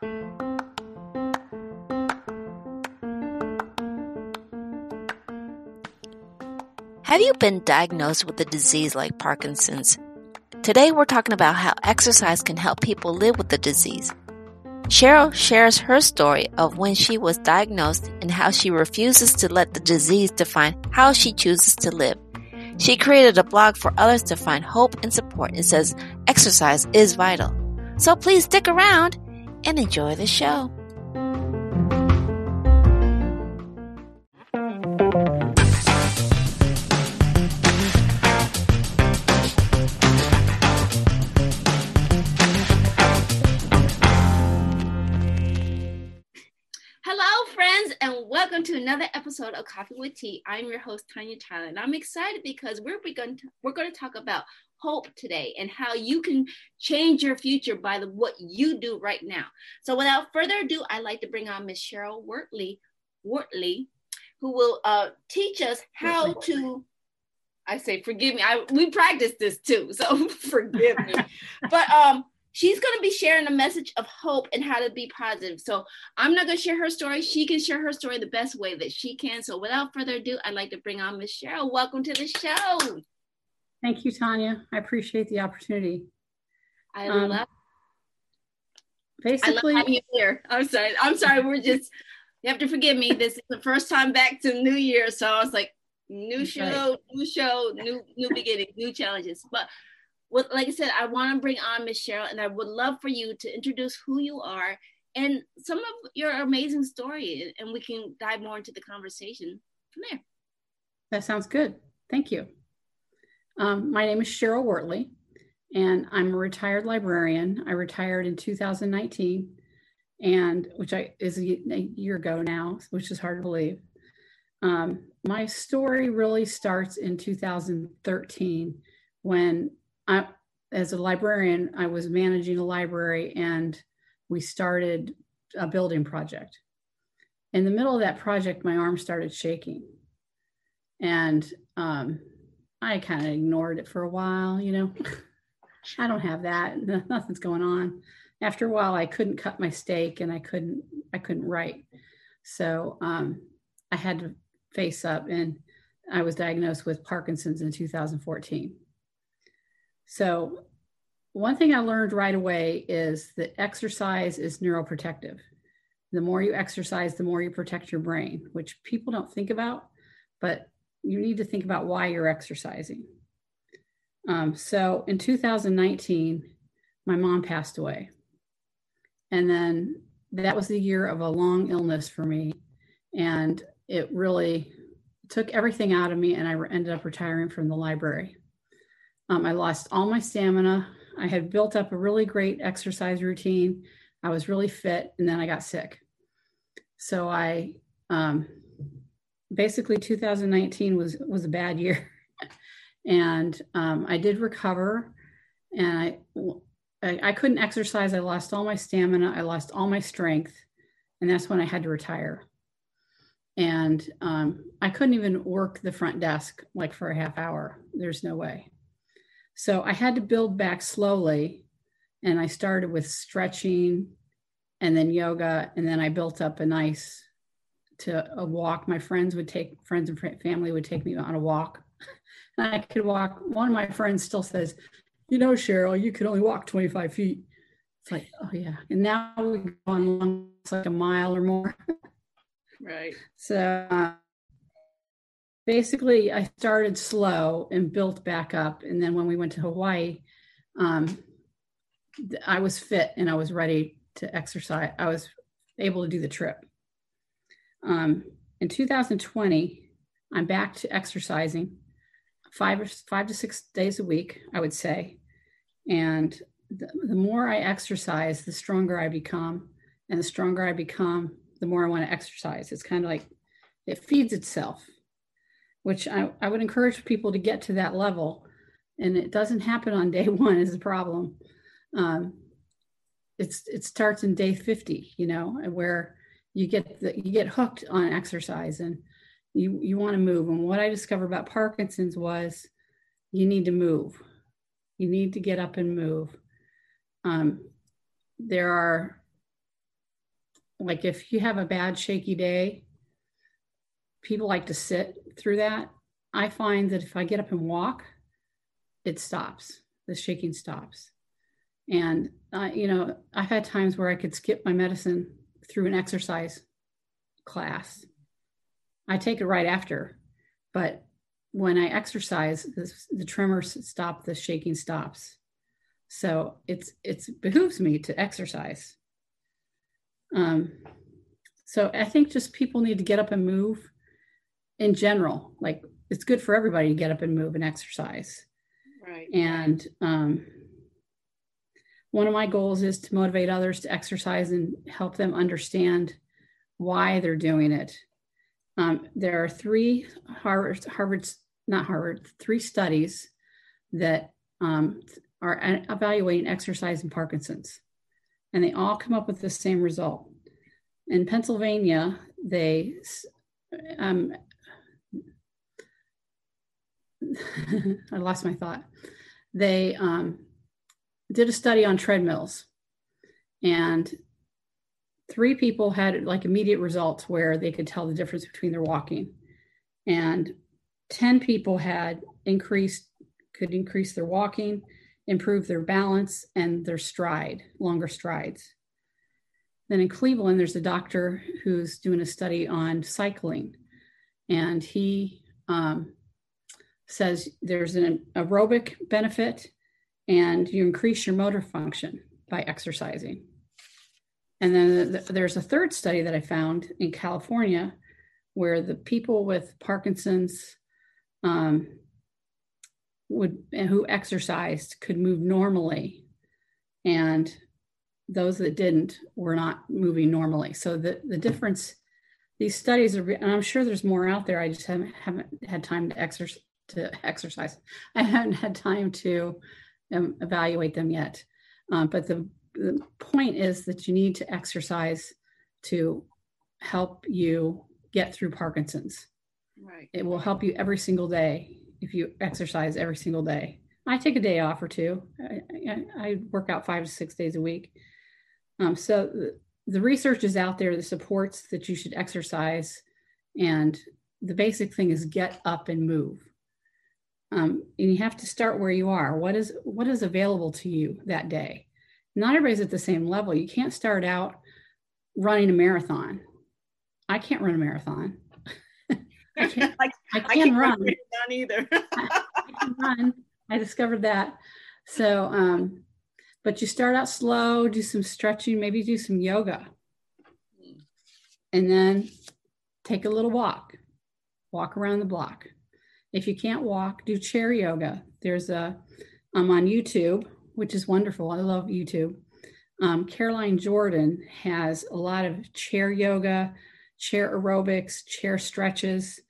Have you been diagnosed with a disease like Parkinson's? Today we're talking about how exercise can help people live with the disease. Cheryl shares her story of when she was diagnosed and how she refuses to let the disease define how she chooses to live. She created a blog for others to find hope and support and says exercise is vital. So please stick around and enjoy the show. Hello, friends, and welcome to another episode of Coffee with Tea. I'm your host Tanya Tyler, and I'm excited because we're going to we're going to talk about hope today and how you can change your future by the, what you do right now. So, without further ado, I'd like to bring on Miss Cheryl Wortley, Wortley, who will uh, teach us how to. I say, forgive me. I we practice this too, so forgive me. but um, she's going to be sharing a message of hope and how to be positive. So I'm not going to share her story. She can share her story the best way that she can. So without further ado, I'd like to bring on Miss Cheryl. Welcome to the show. Thank you, Tanya. I appreciate the opportunity. I um, love. Basically, I love you here. I'm sorry. I'm sorry. We're just. You have to forgive me. This is the first time back to New Year, so I was like, new show, new show, new new beginning, new challenges. But what, like I said, I want to bring on Miss Cheryl, and I would love for you to introduce who you are and some of your amazing story, and we can dive more into the conversation from there. That sounds good. Thank you. Um, my name is Cheryl Wortley, and I'm a retired librarian. I retired in 2019, and which I is a, year ago now, which is hard to believe. Um, my story really starts in 2013 when I, as a librarian, I was managing a library and we started a building project. In the middle of that project, my arm started shaking. And um, I kind of ignored it for a while, you know. I don't have that. Nothing's going on. After a while, I couldn't cut my steak and I couldn't I couldn't write. So um, I had to face up and I was diagnosed with Parkinson's in 2014. So, one thing I learned right away is that exercise is neuroprotective. The more you exercise, the more you protect your brain, which people don't think about, but you need to think about why you're exercising. Um, so, in 2019, my mom passed away. And then that was the year of a long illness for me. And it really took everything out of me, and I ended up retiring from the library. Um, I lost all my stamina. I had built up a really great exercise routine. I was really fit, and then I got sick. So I um, basically 2019 was was a bad year, and um, I did recover, and I, I I couldn't exercise. I lost all my stamina. I lost all my strength, and that's when I had to retire. And um, I couldn't even work the front desk like for a half hour. There's no way. So I had to build back slowly. And I started with stretching and then yoga. And then I built up a nice to a walk. My friends would take friends and family would take me on a walk. And I could walk. One of my friends still says, you know, Cheryl, you could only walk 25 feet. It's like, oh yeah. And now we go on long, it's like a mile or more. Right. So uh, basically I started slow and built back up. And then when we went to Hawaii, um, I was fit and I was ready to exercise. I was able to do the trip. Um, in 2020, I'm back to exercising five or five to six days a week, I would say. And the, the more I exercise, the stronger I become. And the stronger I become, the more I want to exercise. It's kind of like it feeds itself which I, I would encourage people to get to that level. And it doesn't happen on day one is the problem. Um, it's it starts in day 50, you know, where you get the, you get hooked on exercise and you you want to move. And what I discovered about Parkinson's was you need to move. You need to get up and move. Um, there are like if you have a bad shaky day, people like to sit through that. I find that if I get up and walk, it stops. The shaking stops. And uh, you know, I've had times where I could skip my medicine through an exercise class. I take it right after, but when I exercise, the, the tremors stop, the shaking stops. So it's it's behooves me to exercise. Um, so I think just people need to get up and move in general. Like it's good for everybody to get up and move and exercise. Right. And um, one of my goals is to motivate others to exercise and help them understand why they're doing it. Um, there are three Harvard, Harvard's not Harvard, three studies that um, are evaluating exercise in Parkinson's, and they all come up with the same result. In Pennsylvania, they um, I lost my thought. They um, did a study on treadmills, and three people had like immediate results where they could tell the difference between their walking, and 10 people had increased, could increase their walking, improve their balance and their stride, longer strides. Then in Cleveland, there's a doctor who's doing a study on cycling, and he um, says there's an aerobic benefit and you increase your motor function by exercising. And then there's a third study that I found in California where the people with Parkinson's um, would who exercised could move normally, and those that didn't were not moving normally. So the the difference, these studies are, and I'm sure there's more out there. I just haven't haven't had time to exercise to exercise. I haven't had time to evaluate them yet. Um, but the, the point is that you need to exercise to help you get through Parkinson's. Right. It will help you every single day if you exercise every single day. I take a day off or two. I, I, I work out five to six days a week. Um, so the, the research is out there that supports that you should exercise. And the basic thing is get up and move. Um, and you have to start where you are. What is what is available to you that day? Not everybody's at the same level. You can't start out running a marathon. I can't run a marathon. I can't, I, I can run. run either. I, I can run. I discovered that. So, um, but you start out slow, do some stretching, maybe do some yoga, and then take a little walk. Walk around the block. If you can't walk, do chair yoga. There's a I'm on YouTube, which is wonderful. I love YouTube. Um, Caroline Jordan has a lot of chair yoga, chair aerobics, chair stretches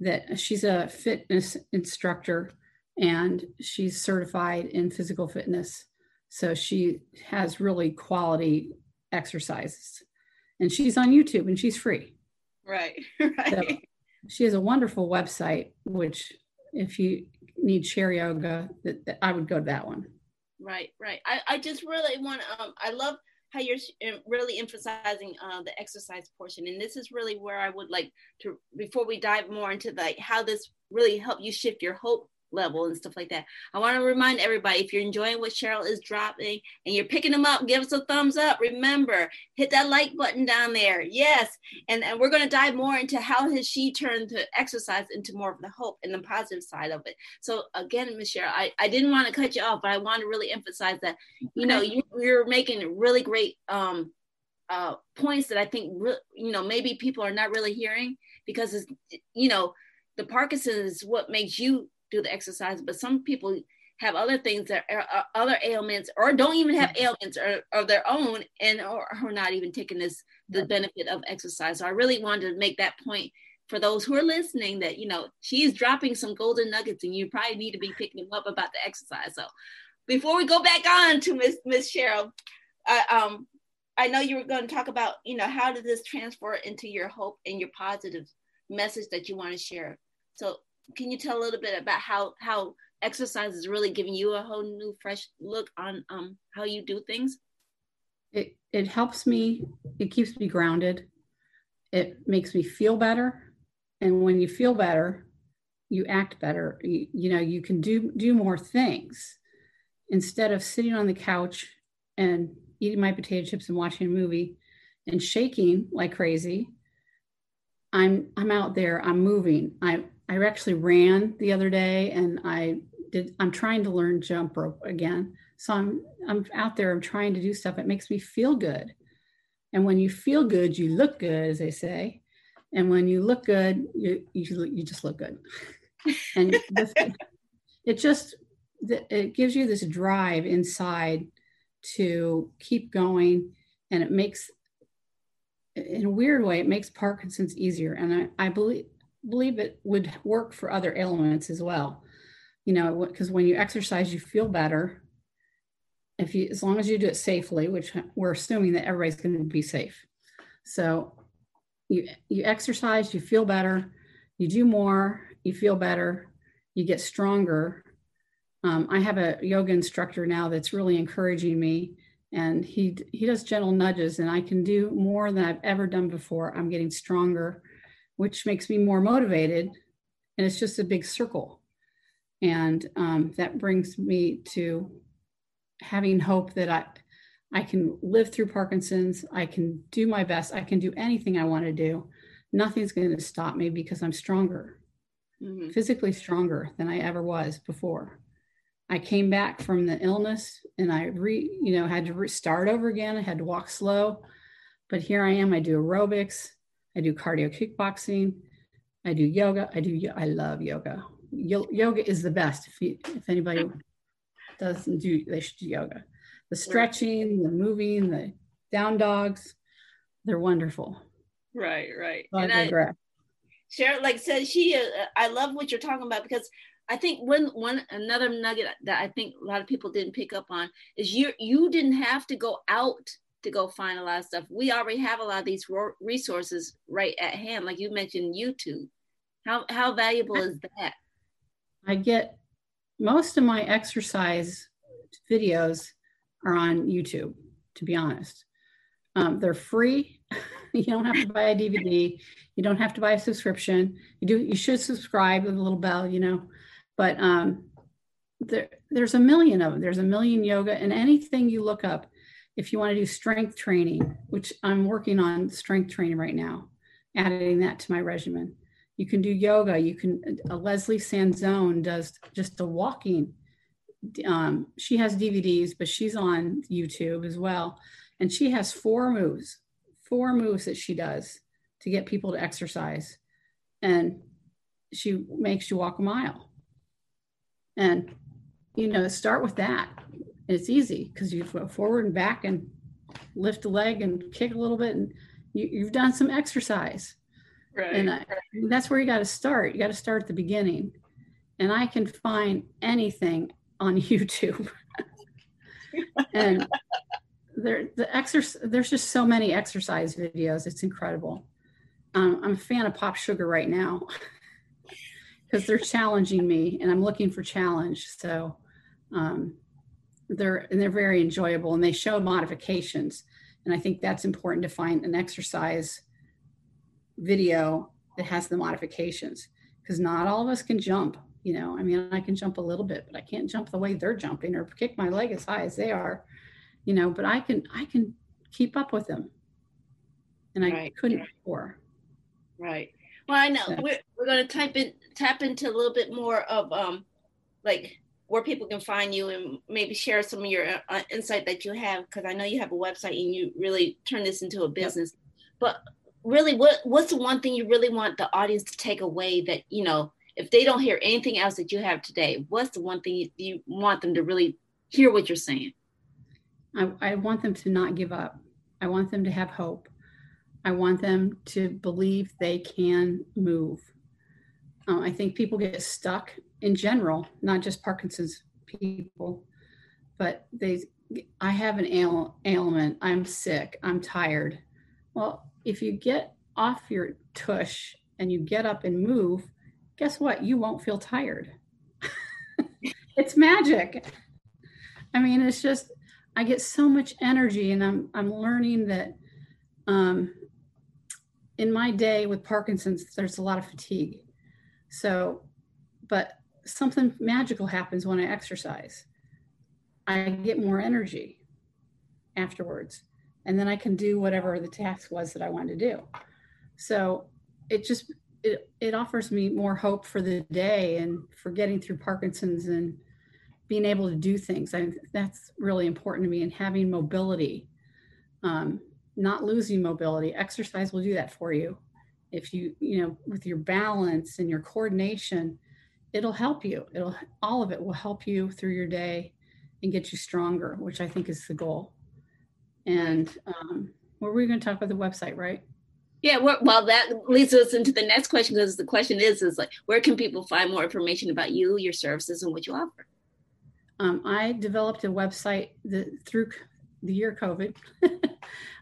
that she's a fitness instructor and she's certified in physical fitness. So she has really quality exercises. And she's on YouTube and she's free. Right. Right. So she has a wonderful website, which if you need chair yoga, that, that I would go to that one. Right, right. I, I just really want um, I love how you're really emphasizing uh, the exercise portion and this is really where i would like to before we dive more into like how this really helped you shift your hope level and stuff like that. I want to remind everybody if you're enjoying what Cheryl is dropping and you're picking them up, give us a thumbs up. Remember, hit that like button down there. Yes. And, and we're going to dive more into how has she turned the exercise into more of the hope and the positive side of it. So again, Ms. Cheryl, I, I didn't want to cut you off, but I want to really emphasize that, you know, you, you're making really great um, uh, points that I think, re- you know, maybe people are not really hearing because it's, you know, the Parkinson's is what makes you do the exercise, but some people have other things that are, are other ailments or don't even have ailments or, of their own and or are not even taking this the benefit of exercise. So I really wanted to make that point for those who are listening that you know she's dropping some golden nuggets and you probably need to be picking them up about the exercise. So before we go back on to Miss Miss Cheryl, I, um, I know you were going to talk about you know how did this transfer into your hope and your positive message that you want to share. So can you tell a little bit about how how exercise is really giving you a whole new fresh look on um how you do things it it helps me it keeps me grounded. It makes me feel better. And when you feel better, you act better. You, you know, you can do do more things instead of sitting on the couch and eating my potato chips and watching a movie and shaking like crazy. I'm I'm out there, I'm moving. I I actually ran the other day and I did I'm trying to learn jump rope again. So I'm I'm out there, I'm trying to do stuff. It makes me feel good. And when you feel good, you look good, as they say. And when you look good, you you, you just look good. and this, it just it gives you this drive inside to keep going and it makes in a weird way it makes parkinson's easier and i, I believe believe it would work for other ailments as well. You know because when you exercise you feel better. If you as long as you do it safely which we're assuming that everybody's going to be safe. So you you exercise you feel better. You do more you feel better. You get stronger. Um, i have a yoga instructor now that's really encouraging me and he he does gentle nudges and i can do more than i've ever done before. I'm getting stronger which makes me more motivated and it's just a big circle and um, that brings me to having hope that i i can live through parkinson's i can do my best i can do anything i want to do nothing's going to stop me because i'm stronger mm-hmm. physically stronger than I ever was before. I came back from the illness and I re, you know, had to re- start over again. I had to walk slow, but here I am. I do aerobics, I do cardio kickboxing, I do yoga. I do. I love yoga. Yo- yoga is the best. If you, if anybody doesn't do, they should do yoga. The stretching, the moving, the down dogs, they're wonderful. Right, right. and I, Cheryl, like said, she. Uh, I love what you're talking about because I think one one another nugget that I think a lot of people didn't pick up on is you you didn't have to go out to go find a lot of stuff. We already have a lot of these resources right at hand, like you mentioned YouTube. How how valuable is that? I get most of my exercise videos are on YouTube. To be honest, um, they're free. you don't have to buy a DVD. You don't have to buy a subscription. You do. You should subscribe with a little bell, you know. But um, there, there's a million of them. There's a million yoga and anything you look up. If you want to do strength training, which I'm working on strength training right now, adding that to my regimen. You can do yoga. You can. Uh, Leslie Sansone does just a walking. Um, she has DVDs, but she's on YouTube as well, and she has four moves four moves that she does to get people to exercise. And she makes you walk a mile. And, you know, start with that. It's easy because you go forward and back and lift a leg and kick a little bit, and you, have done some exercise. Right. And I, that's where you got to start. You got to start at the beginning. And I can find anything on YouTube. and there the exercise there's just so many exercise videos it's incredible um, i'm a fan of POPSUGAR right now because they're challenging me and i'm looking for challenge so um, they're and they're very enjoyable and they show modifications and i think that's important to find an exercise video that has the modifications because not all of us can jump you know i mean i can jump a little bit but i can't jump the way they're jumping or kick my leg as high as they are you know, but I can I can keep up with them. And I right. couldn't before. Right. Well, I know so. we're we're going to type in tap into a little bit more of um like where people can find you and maybe share some of your uh, insight that you have because I know you have a website and you really turn this into a business. Yep. But really, what what's the one thing you really want the audience to take away that you know if they don't hear anything else that you have today, what's the one thing you, you want them to really hear what you're saying? I, I want them to not give up. I want them to have hope. I want them to believe they can move. Uh, I think people get stuck in general, not just Parkinson's people, but they. I have an ail, ailment. I'm sick. I'm tired. Well, if you get off your tush and you get up and move, guess what? You won't feel tired. it's magic. I mean, it's just I get so much energy and I'm I'm learning that um, in my day with Parkinson's, there's a lot of fatigue. So, but something magical happens when I exercise. I get more energy afterwards, and then I can do whatever the task was that I wanted to do. So it just it, it offers me more hope for the day and for getting through Parkinson's and being able to do things. I, that's really important to me and having mobility, um, not losing mobility. Exercise will do that for you. If you, you know, with your balance and your coordination, it'll help you. It'll, all of it will help you through your day and get you stronger, which I think is the goal. And um, what were we going to talk about the website, right? Yeah, well, that leads us into the next question because the question is, is like, where can people find more information about you, your services, and what you offer? Um, I developed a website that, through the year COVID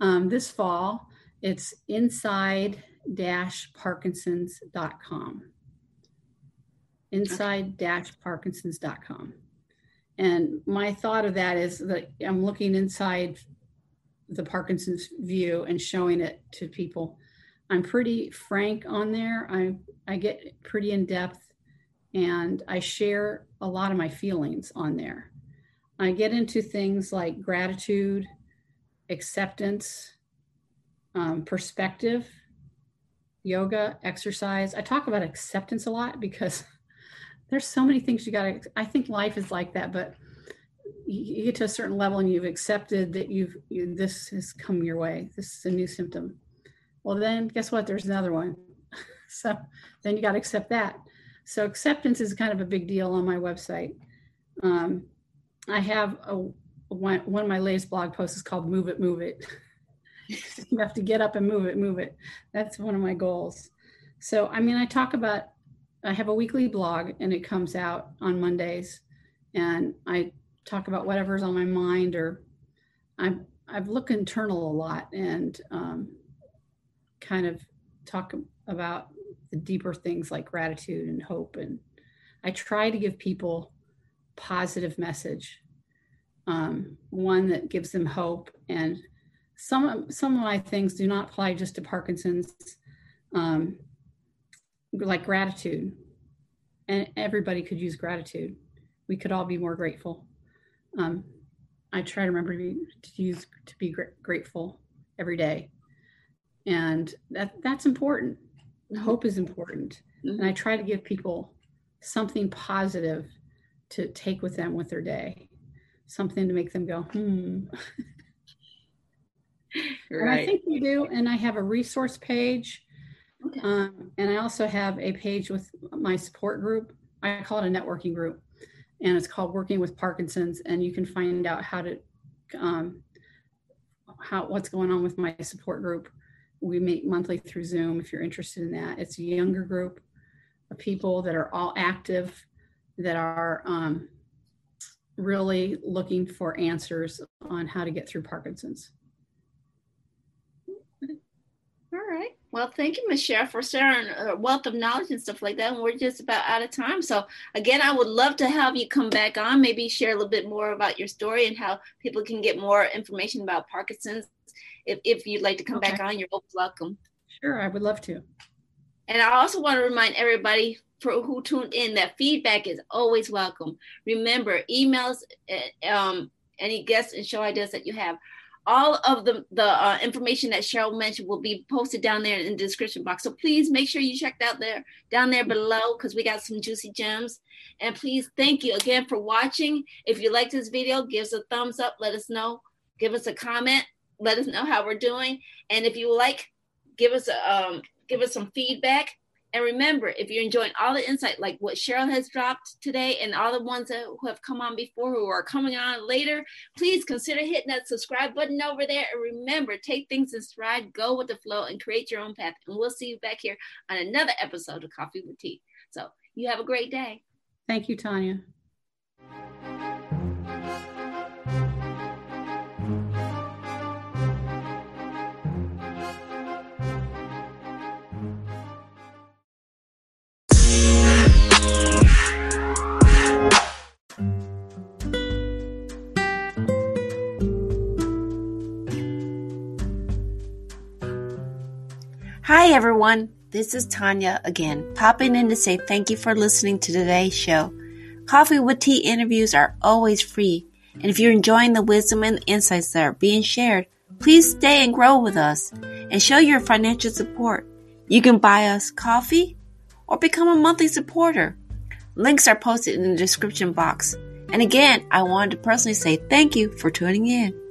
um, this fall. It's inside-parkinsons.com. Inside-parkinsons.com. And my thought of that is that I'm looking inside the Parkinson's view and showing it to people I'm pretty frank on there. I I get pretty in depth and I share a lot of my feelings on there. I get into things like gratitude, acceptance, um, perspective, yoga, exercise. I talk about acceptance a lot because there's so many things you got to. I think life is like that, but you get to a certain level and you've accepted that you've you, this has come your way. This is a new symptom well, then guess what? There's another one. so then you got to accept that. So acceptance is kind of a big deal on my website. Um, I have a one, one of my latest blog posts is called "Move It, Move It." you have to get up and move it, move it. That's one of my goals. So I mean, I talk about. I have a weekly blog, and it comes out on Mondays, and I talk about whatever's on my mind, or I'm I've looked internal a lot, and um, kind of talk about the deeper things like gratitude and hope and i try to give people positive message um, one that gives them hope and some some of my things do not apply just to parkinson's um, like gratitude. And everybody could use gratitude. We could all be more grateful. Um, i try to remember to, be, to use to be gr- grateful every day. And that that's important. Mm-hmm. hope is important. Mm-hmm. and i try to give people something positive to take with them with their day. Something to make them go hmm right. i think we do and i have a resource page okay. um, and i also have a page with my support group i call it a networking group and it's called working with parkinson's and you can find out how to um, how what's going on with my support group we meet monthly through Zoom if you're interested in that. It's a younger group of people that are all active, that are um, really looking for answers on how to get through Parkinson's. All right. Well, thank you, Michelle, for sharing a wealth of knowledge and stuff like that. And we're just about out of time. So, again, I would love to have you come back on, maybe share a little bit more about your story and how people can get more information about Parkinson's if, if you'd like to come okay. back on, you're always welcome. Sure, I would love to. And I also want to remind everybody for who tuned in that feedback is always welcome. Remember, emails, eh, um, any guests and show ideas that you have. All of the, the uh, information that Cheryl mentioned will be posted down there in the description box. So please make sure you check out there down there below because we got some juicy gems. And please thank you again for watching. If you like this video, give us a thumbs up. Let us know. Give us a comment let us know how we're doing. And if you like, give us a, um, give us some feedback. And remember, if you're enjoying all the insight, like what Cheryl has dropped today, and all the ones that, who have come on before, who are coming on later, please consider hitting that subscribe button over there. And remember, take things in stride, go with the flow, and create your own path. And we'll see you back here on another episode of Coffee with Tea. So you have a great day. Thank you, Tanya. Hi, everyone. This is Tanya again, popping in to say thank you for listening to today's show. Coffee with Tea interviews are always free, and if you're enjoying the wisdom and insights that are being shared, please stay and grow with us and show your financial support. You can buy us coffee or become a monthly supporter. Links are posted in the description box. And again, I wanted to personally say thank you for tuning in.